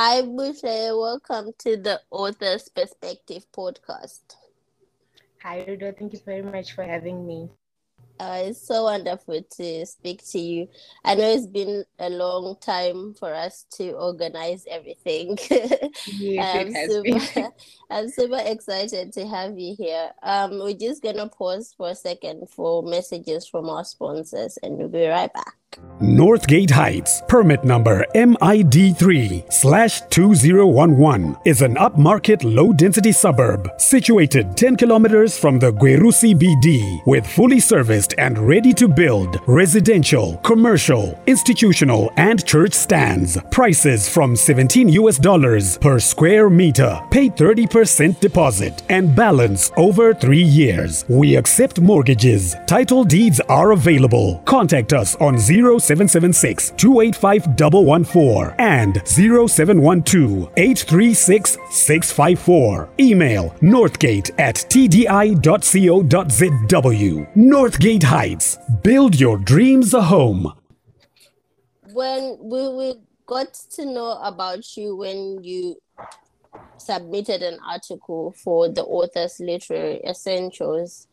Hi, Buhle. Welcome to the Author's Perspective podcast. Hi, Rudo. Thank you very much for having me. Uh, it's so wonderful to speak to you. I know it's been a long time for us to organize everything. Yes, I'm, it has super, been. I'm super excited to have you here. Um, we're just gonna pause for a second for messages from our sponsors, and we'll be right back. Northgate Heights, permit number MID3 slash 2011, is an upmarket low density suburb situated 10 kilometers from the Gweru CBD with fully serviced and ready to build residential, commercial, institutional, and church stands. Prices from 17 US dollars per square meter. Pay 30% deposit and balance over three years. We accept mortgages. Title deeds are available. Contact us on 0776 285 114 and 0712 836 654. Email northgate at tdi.co.zw. Northgate Heights. Build your dreams a home. When we, we got to know about you when you submitted an article for the author's literary essentials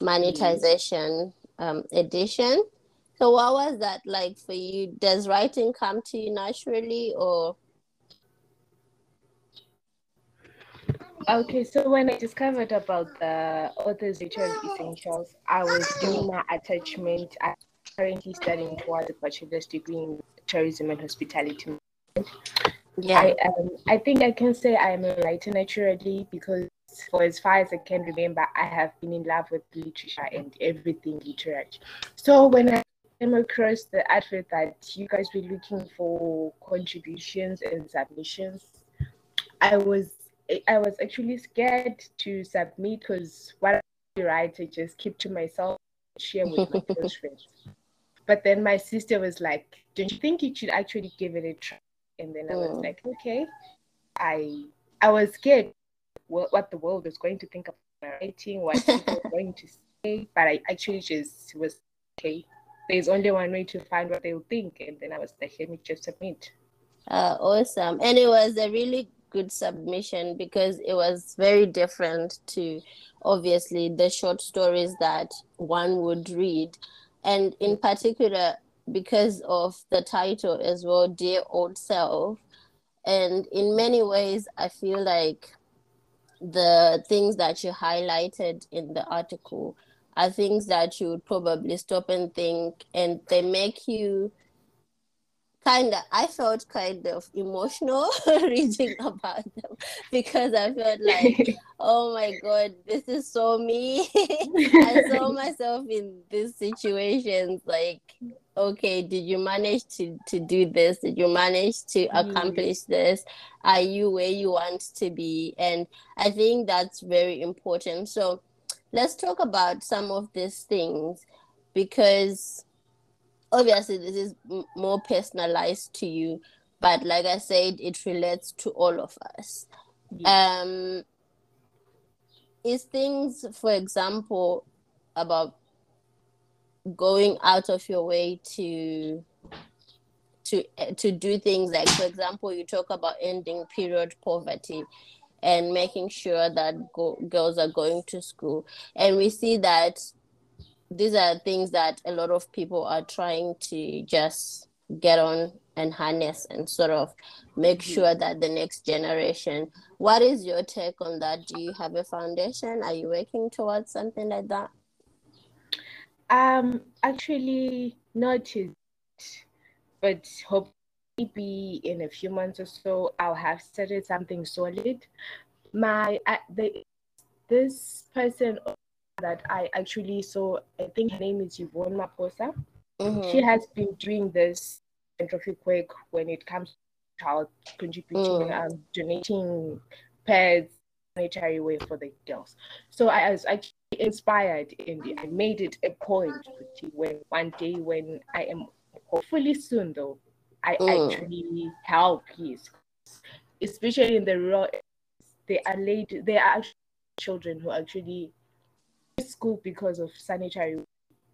monetization um, edition. So, what was that like for you? Does writing come to you naturally, or Okay, so when I discovered about the author's literary essentials, I was doing my attachment. I'm currently studying towards a bachelor's degree in tourism and hospitality. yeah? I um, I think I can say I am a writer naturally because for as far as I can remember, I have been in love with literature and everything literary. So when I came across the advert that you guys were looking for contributions and submissions, I was I was actually scared to submit because what I write I just keep to myself, share with my close friends. But then my sister was like, "Don't you think you should actually give it a try?" And then I was Mm. like, "Okay." I I was scared what, what the world was going to think of my writing, what people were going to say, but I actually just was okay. There's only one way to find what they'll think, and then I was like, "Let me just submit." Uh, awesome. And it was a really good submission because it was very different to obviously the short stories that one would read. And in particular, because of the title as well, Dear Old Self. And in many ways, I feel like the things that you highlighted in the article are things that you would probably stop and think, and they make you kind of i felt kind of emotional reading about them because i felt like oh my god this is so me. I saw myself in these situations like okay did you manage to to do this? Did you manage to mm-hmm. accomplish this? Are you where you want to be? And i think that's very important. So let's talk about some of these things because obviously this is m- more personalized to you but like i said it relates to all of us. Um is things for example about going out of your way to to eh, to do things like for example you talk about ending period poverty and making sure that go- girls are going to school. And we see that these are things that a lot of people are trying to just get on and harness and sort of make sure that the next generation what is your take on that? Do you have a foundation? Are you working towards something like that? Um, actually, not yet, but hope maybe in a few months or so, I'll have started something solid. My uh, the this person that I actually saw, I think her name is Yvonne Maposa. Mhm. She has been doing this philanthropic work when it comes to child contributing, Mm. um, donating pads, sanitary way for the girls. So I was actually inspired and I made it a point when one day when I am hopefully soon though, I Mm. actually help yes. Especially in the rural they are late there are actually children who actually school because of sanitary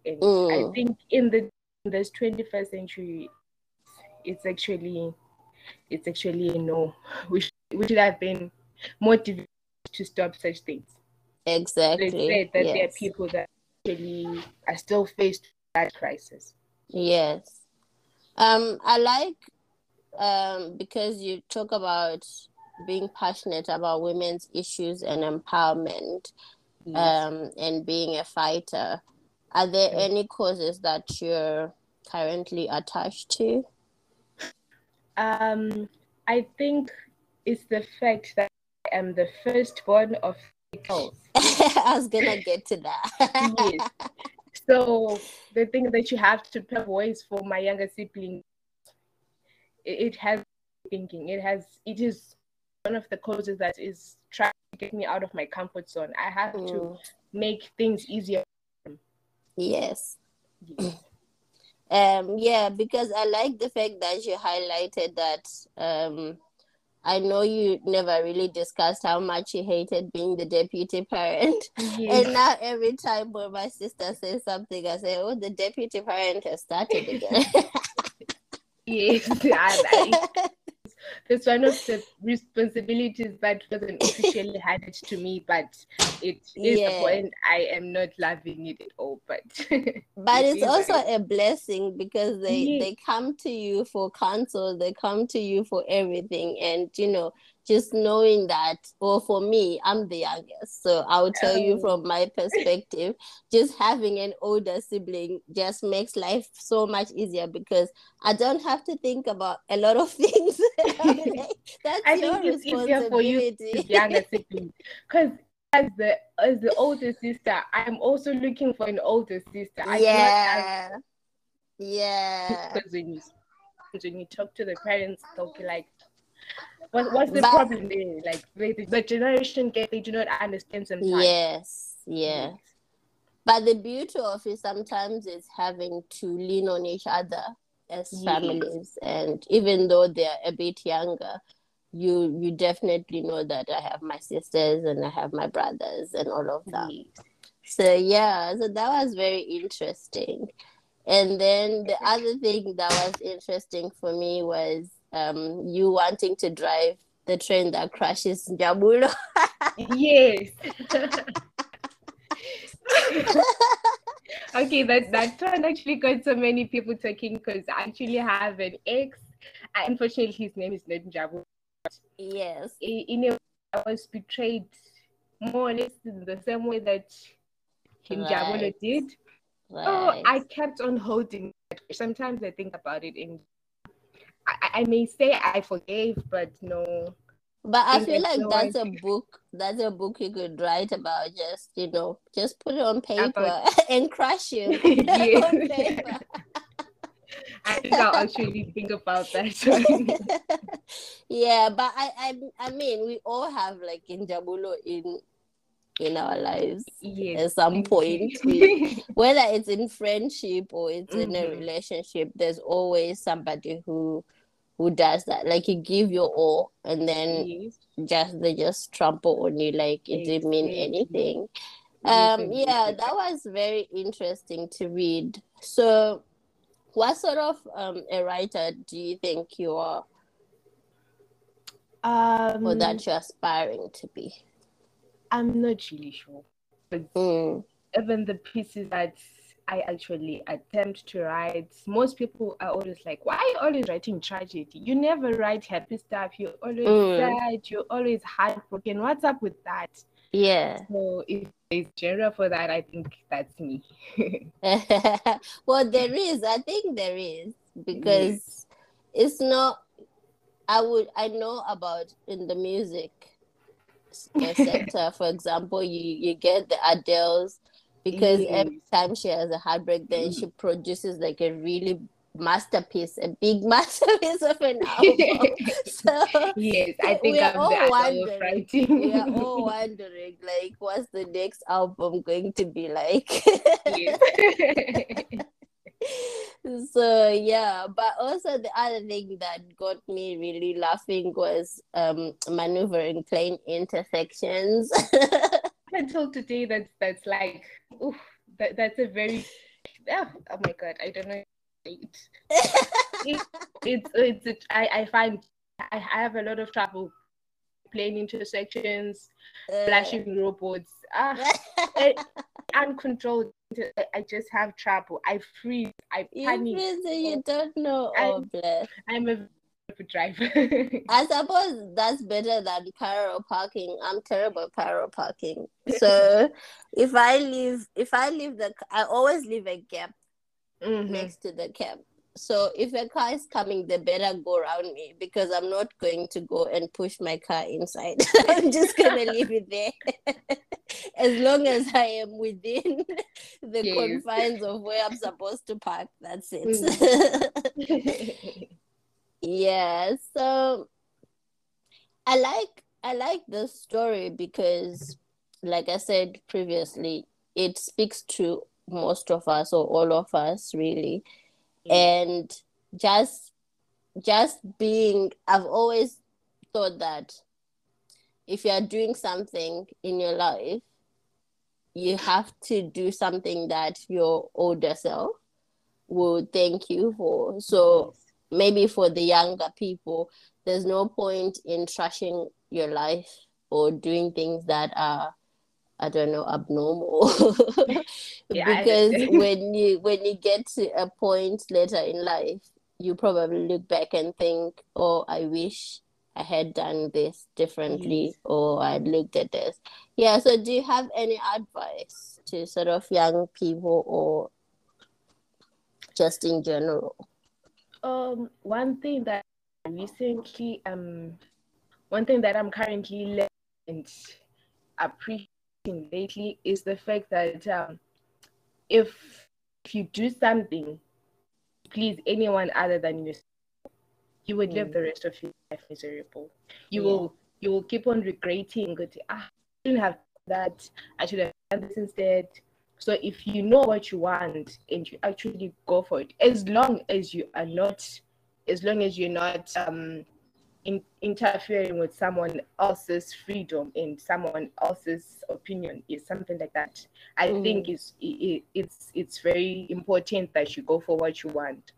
and I Mm. think in the in this 21st century it's actually it's actually a no. We should, we should have been motivated to stop such things. Exactly. They said that yes. there are people that actually are still faced with that crisis. Yes. Um, I like um because you talk about being passionate about women's issues and empowerment Yes. um and being a fighter. Are there Okay. any causes that you're currently attached to? Um, I think it's the fact that I am the firstborn of girls. I was gonna get to that. Yes. So the thing that you have to pave ways for my younger sibling, it, it has thinking. It has. It is one of the causes that is trying to get me out of my comfort zone. I have to Mm, make things easier. yes. Yes. Um, yeah, because I like the fact that you highlighted that. Um, I know you never really discussed how much you hated being the deputy parent. Yes. And now every time when my sister says something, I say, "Oh, the deputy parent has started again." yes. And I, it's one of the responsibilities that wasn't officially handed to me, but it is Yeah. a point I am not loving it at all. But but it's also like- a blessing because they Yeah. they come to you for counsel they come to you for everything and you know just knowing that or for me i'm the youngest so i'll tell you Oh. from my perspective just having an older sibling just makes life so much easier because i don't have to think about a lot of things that's I your think it's easier for you responsibility younger sibling because as the as the older sister, I'm also looking for an older sister. I yeah yeah because when you when you talk to the parents, they'll be like, "What what's the But- problem there?" Like they, the generation gap, they do not understand sometimes. Yes, yeah. But the beauty of it sometimes is having to lean on each other as Yes. families, and even though they're a bit younger, you you definitely know that I have my sisters and I have my brothers and all of them. Yes. So yeah, so that was very interesting. And then the other thing that was interesting for me was um you wanting to drive the train that crashes Jabulo. yes. okay, that that one actually got so many people talking because I actually have an ex. Unfortunately, his name is not Njabu. yes. In a way, I was betrayed more or less in the same way that Njabulo Right. did. Oh, I kept on holding. it. Sometimes I think about it, and I, I- may say I forgave, but no. But I feel like so that's a book. That's a book you could write about. Just you know, just put it on paper About- and crush on paper. I think I'll actually think about that. yeah, but I, I, I mean, we all have like Injabulo in in our lives yes. at some point. We, whether it's in friendship or it's in a Mhm. relationship, there's always somebody who who does that. Like you give your all, and then yes. just they just trample on you like it didn't mean anything. Um, yeah, that was very interesting to read. So, what sort of um, a writer do you think you are, Um, or that you're aspiring to be? I'm not really sure. But Mm, even the pieces that I actually attempt to write, most people are always like, "Why are you always writing tragedy? You never write happy stuff. You always Mm. sad. You're always heartbroken. What's up with that?" yeah. So if there's genre for that, I think that's me. well, there is. I think there is because it's not. I would. I know about in the music sector, for example, you you get the Adele's because every time she has a heartbreak, then Mm. she produces like a really masterpiece, a big masterpiece of an album. so yes, I think I'm all wondering. writing. we are all wondering, like, what's the next album going to be like? Yes. So yeah but also the other thing that got me really laughing was um maneuvering plane intersections Until today, that's that's like, oof, that, that's a very, oh, oh my god, I don't know. It, it, it's it's a, I, I find I have a lot of trouble plane intersections, Uh, flashing robots. Ah, I- uncontrolled. I just have trouble. I freeze. I you panic. freeze and you don't know. I- Oh. I'm a driver. I suppose that's better than parallel parking. I'm terrible parallel parking. So if I leave, if I leave the, I always leave a gap Mhm. next to the cab. So if a car is coming, they better go around me because I'm not going to go and push my car inside. I'm just gonna leave it there. as long as I am within the Yes. confines of where I'm supposed to park, that's it. Mm. yeah so i like i like this story because like i said previously it speaks to most of us or all of us really Mm-hmm. and just just being i've always thought that if you are doing something in your life you have to do something that your older self will thank you for. So maybe for the younger people, there's no point in trashing your life or doing things that are, I don't know, abnormal. Yeah, because when you when you get to a point later in life, you probably look back and think, "Oh, I wish I had done this differently, Yes. or I looked at this." Yeah. So, do you have any advice to sort of young people or just in general? Um, one thing that recently um, one thing that I'm currently learning and appreciating lately is the fact that um, if if you do something, please anyone other than yourself, you would live Mm. the rest of your life miserable. You Yeah. will you will keep on regretting. Good, ah, I shouldn't have done that. I should have done this instead. So if you know what you want and you actually go for it, as long as you are not, as long as you're not um, in, interfering with someone else's freedom and someone else's opinion, is something like that. I Mm. think it's it, it's it's very important that you go for what you want.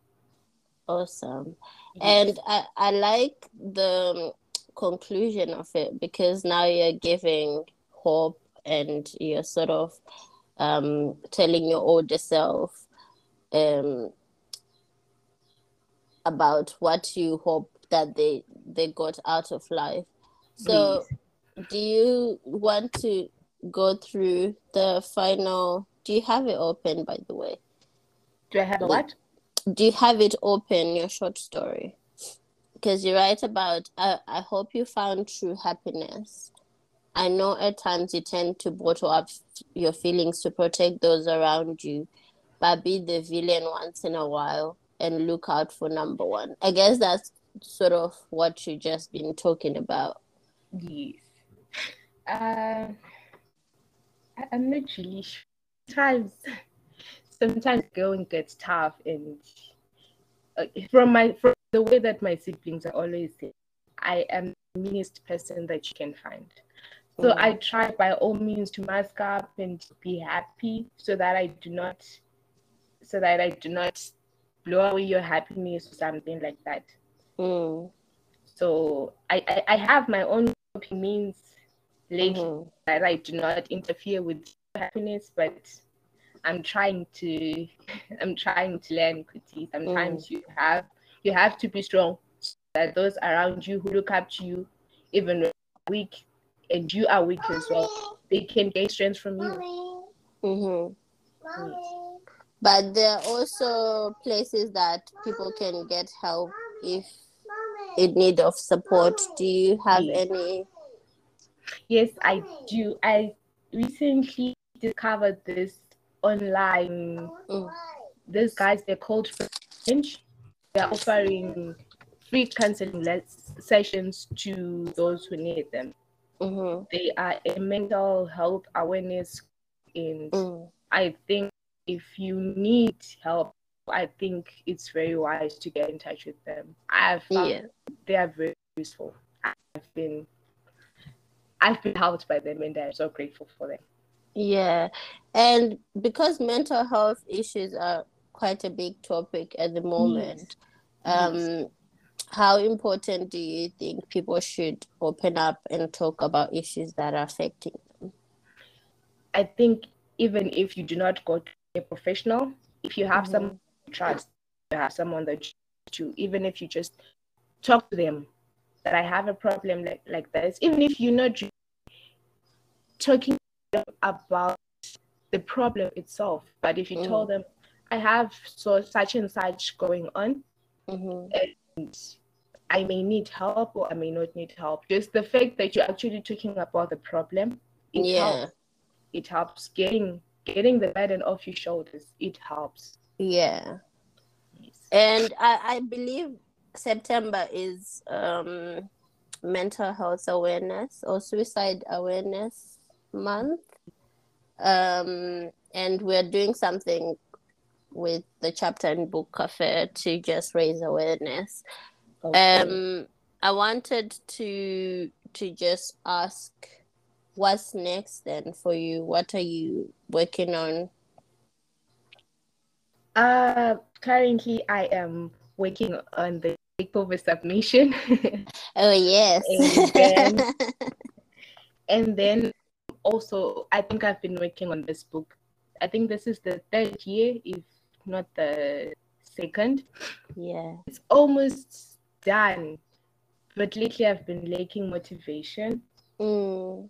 Awesome. And I, I like the conclusion of it because now you're giving hope and you're sort of um, telling your older self um, about what you hope that they they got out of life. So, do you want to go through the final? Do you have it open, by the way? do I have a what? do you have it open your short story because you write about I, I hope you found true happiness i know at times you tend to bottle up your feelings to protect those around you but be the villain once in a while and look out for number one i guess that's sort of what you just been talking about Yes. Uh, I'm not really sure. Sometimes, sometimes going gets tough, and uh, from my from the way that my siblings are always say, I am the meanest person that you can find. So Mm. I try by all means to mask up and be happy, so that I do not, so that I do not blow away your happiness or something like that. Mm, So I, I, I have my own coping means lately mhm. that I do not interfere with happiness, but I'm trying to I'm trying to learn Kuti. Sometimes you have you have to be strong so that those around you who look up to you, even weak and you are weak as well, they can gain strength from you. Mhm. But there are also places that people can get help if in need of support. Do you have any? Yes, I do. I recently discovered this online Mm. these guys they're called Fringe. They're offering free counseling les- sessions to those who need them. Mhm. They are a mental health awareness, and Mm. I think if you need help, I think it's very wise to get in touch with them. I've found Yeah. they are very useful. I've been I've been helped by them, and I'm so grateful for them. Yeah. And because mental health issues are quite a big topic at the moment, um, how important do you think people should open up and talk about issues that are affecting them? I think even if you do not go to a professional, if you have mm-hmm. some trust, have someone that you, even if you just talk to them that I have a problem like, like this, even if you're not talking about the problem itself, but if you mm. told them, I have so such and such going on, mm-hmm. and I may need help or I may not need help. Just the fact that you're actually talking about the problem, it yeah. helps. It helps getting getting the burden off your shoulders. It helps. Yeah. Yes. And I, I believe September is um, mental health awareness or suicide awareness month. Um, and we're doing something with the chapter and book cafe to just raise awareness. Okay. Um, I wanted to to just ask what's next then for you? What are you working on? Uh currently I am working on the takeover submission. oh yes. and, then, and then also I think I've been working on this book. I think this is the third year, if not the second. Yeah. It's almost done. But lately I've been lacking motivation. Mm.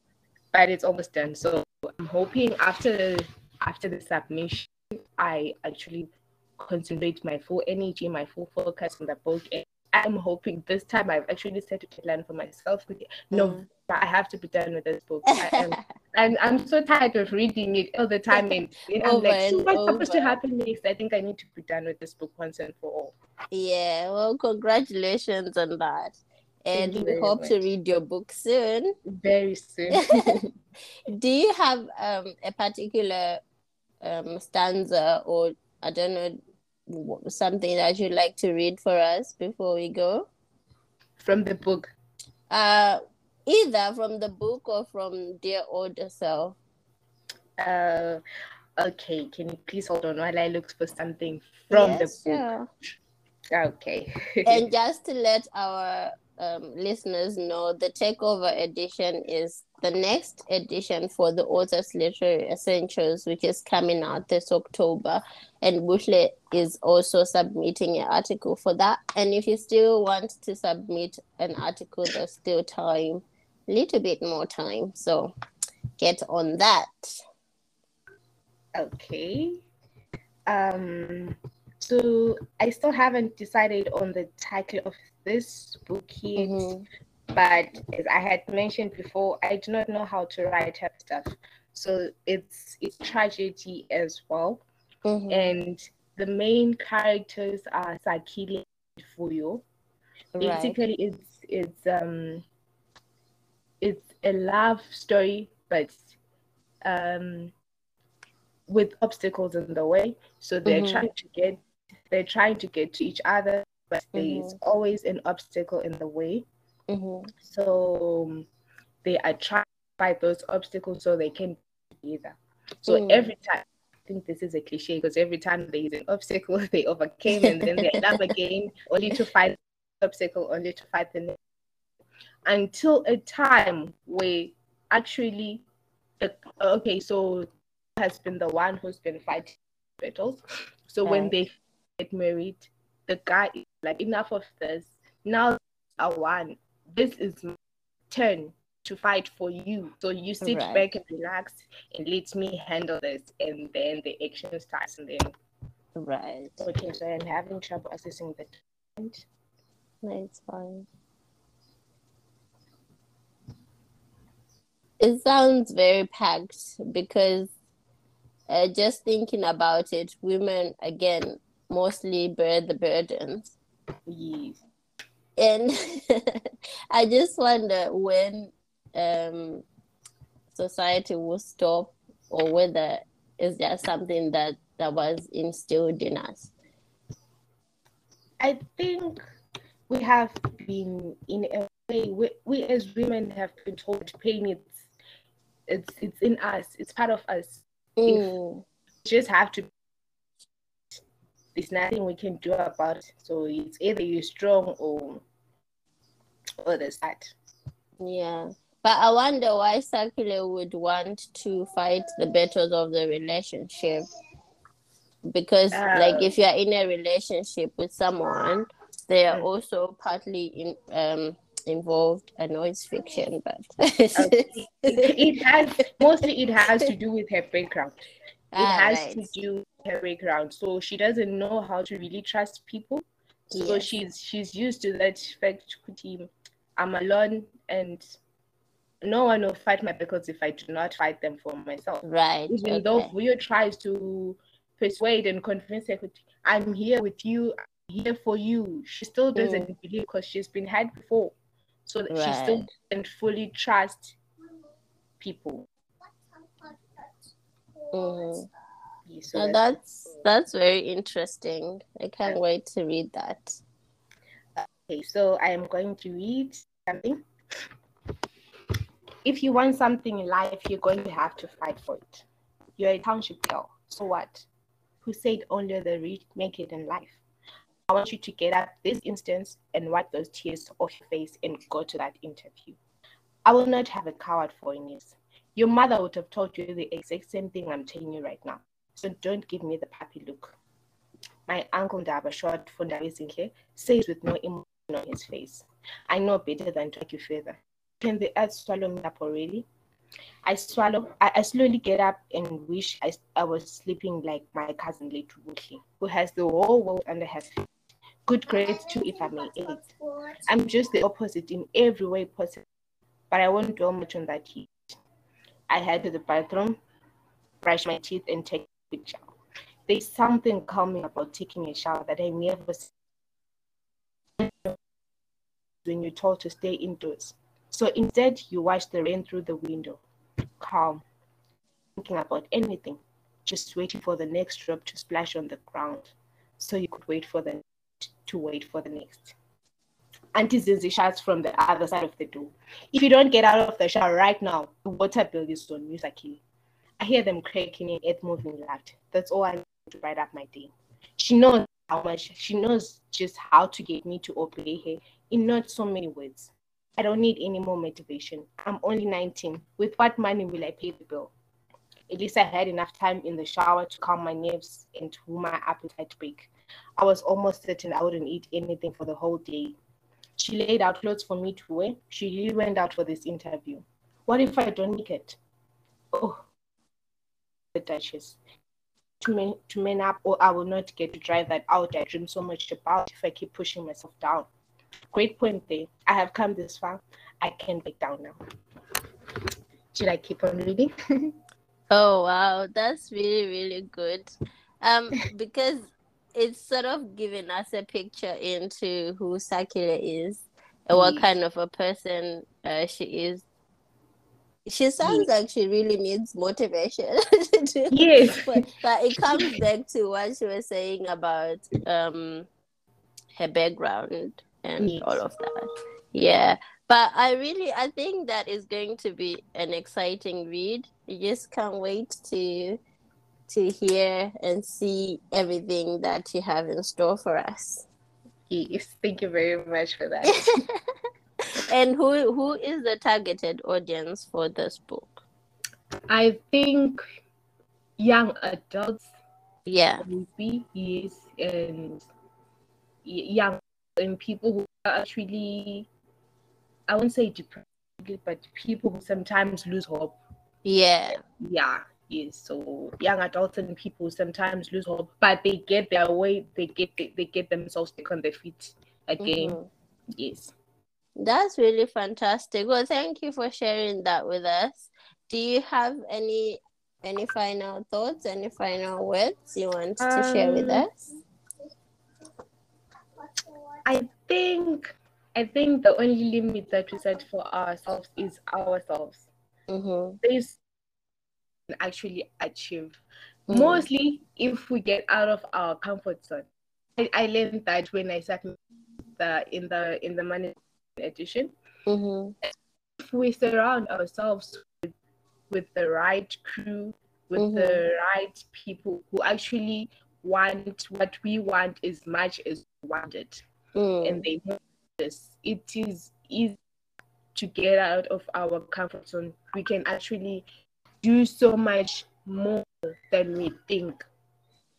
But it's almost done. So I'm hoping after after the submission I actually concentrate my full energy, my full focus on the book. And I'm hoping this time I've actually set a deadline for myself. No, mm. I have to be done with this book. I am, I'm, I'm so tired of reading it all the time. And, and I'm like, so what's over. supposed to happen next? I think I need to be done with this book once and for all. Yeah, well, congratulations on that. And we hope much. to read your book soon. Very soon. Do you have um, a particular um, stanza or I don't know something that you'd like to read for us before we go? From the book. Uh, either from the book or from Dear Older Self. Uh, okay. Can you please hold on while I look for something from yes, the book? Sure. Okay. and just to let our um, listeners know, the takeover edition is the next edition for the Authors Literary Essentials, which is coming out this October. And Buhle is also submitting an article for that. And if you still want to submit an article, there's still time, a little bit more time. So get on that. Okay. Um, so I still haven't decided on the title of this book yet. Mm-hmm. But as I had mentioned before, I do not know how to write her stuff. So it's it's tragedy as well. Mm-hmm. And the main characters are Sakile and Vuyo. Right. Basically it's it's um it's a love story but um with obstacles in the way. So they're mm-hmm. trying to get they're trying to get to each other but mm-hmm. there's always an obstacle in the way. Mm-hmm. So um, they are trying to fight those obstacles so they can be together. So mm. every time, I think this is a cliche because every time there is an obstacle, they overcame and then they end up again, only to fight the obstacle, only to fight the next. Until a time where actually, okay, so has been the one who's been fighting battles. So when they get married, the guy is like, enough of this. Now I won. This is my turn to fight for you. So you sit right. back and relax and let me handle this. And then the action starts and then Right. Okay, so I'm having trouble assessing the point. No, it's fine. It sounds very packed because uh, just thinking about it, women again mostly bear the burdens. Yes. And I just wonder when um, society will stop or whether it's just something that, that was instilled in us. I think we have been in a way we, we as women have been told pain it's it's it's in us it's part of us mm. just have to there's nothing we can do about it. So it's either you're strong or or the that. Yeah. But I wonder why Sakile would want to fight the battles of the relationship. Because, uh, like, if you're in a relationship with someone, they are mm. also partly in, um, involved. I know it's fiction, but it, it, has mostly it has to do with her background. It ah, has right. to do her background. So she doesn't know how to really trust people. So yes. she's she's used to that fact. I'm alone and no one will fight my battles if I do not fight them for myself. Right. Even okay. though Vuyo tries to persuade and convince her, I'm here with you, I'm here for you. She still doesn't mm. believe because she's been had before so right. she still doesn't fully trust people. Mm. So that's that's very interesting. I can't wait to read that. Okay, so I am going to read something. If you want something in life, you're going to have to fight for it. You're a township girl. So what? Who said only the rich make it in life? I want you to get up this instance and wipe those tears off your face and go to that interview. I will not have a coward for this. Your mother would have told you the exact same thing I'm telling you right now. So don't give me the puppy look. My uncle Daba, short for Davizinke, says with no emotion on his face. I know better than to take you further. Can the earth swallow me up already? I swallow. I, I, slowly get up and wish I, I was sleeping like my cousin Letu Bushi, who has the whole world under her feet good grades too, if I may add. I'm just the opposite in every way possible, but I won't dwell much on that yet. I head to the bathroom, brush my teeth, and take shower. There's something calming about taking a shower that I never see when you're told to stay indoors. So instead, you watch the rain through the window, calm, thinking about anything, just waiting for the next drop to splash on the ground so you could wait for the to wait for the next. Auntie Zinzi shouts from the other side of the door. If you don't get out of the shower right now, the water bill is on you, Sakile. I hear them cracking in it moving loud. That's all I need to write up my day. She knows how much, she knows just how to get me to obey her in not so many words. I don't need any more motivation. I'm only 19. With what money will I pay the bill? At least I had enough time in the shower to calm my nerves and to my appetite break. I was almost certain I wouldn't eat anything for the whole day. She laid out clothes for me to wear. She really went out for this interview. What if I don't make it? Oh, the Duchess. To man, to man up, or I will not get to drive that out I dream so much about if I keep pushing myself down. Great point there. I have come this far. I can't break down now. Should I keep on reading? oh wow, that's really really good. Um, because it's sort of giving us a picture into who Sakile is and what kind of a person uh, she is. She sounds like she really needs motivation. yes. But, but, it comes back to what she was saying about um, her background and yes. all of that. Yeah. But I really I think that is going to be an exciting read. You just can't wait to to hear and see everything that you have in store for us. Yes, thank you very much for that. and who who is the targeted audience for this book? I think young adults. Yeah. Maybe yes, and young and people who are actually I won't say depressed, but people who sometimes lose hope. Yeah. Yeah Yes, so young adults and people sometimes lose hope, but they get their way. They get they, they get themselves back on their feet again. Mm-hmm. Yes, that's really fantastic. Well, thank you for sharing that with us. Do you have any any final thoughts? Any final words you want um, to share with um, us? I think I think the only limit that we set for ourselves is ourselves. Mm-hmm. There's actually achieve. Mm. Mostly if we get out of our comfort zone. I, I learned that when I sat the in the in the money edition. Mm-hmm. If we surround ourselves with, with the right crew, with mm-hmm. the right people who actually want what we want as much as we want it, mm. and they know this. It is easy to get out of our comfort zone. We can actually do so much more than we think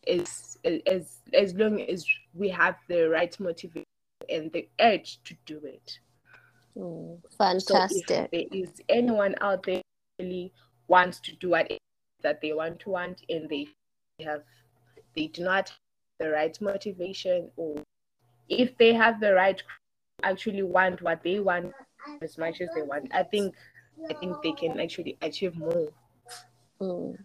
as as as long as we have the right motivation and the urge to do it. Mm, fantastic. So if there is anyone out there really wants to do what that they want to want and they have they do not have the right motivation or if they have the right actually want what they want as much as they want i think i think they can actually achieve more mm.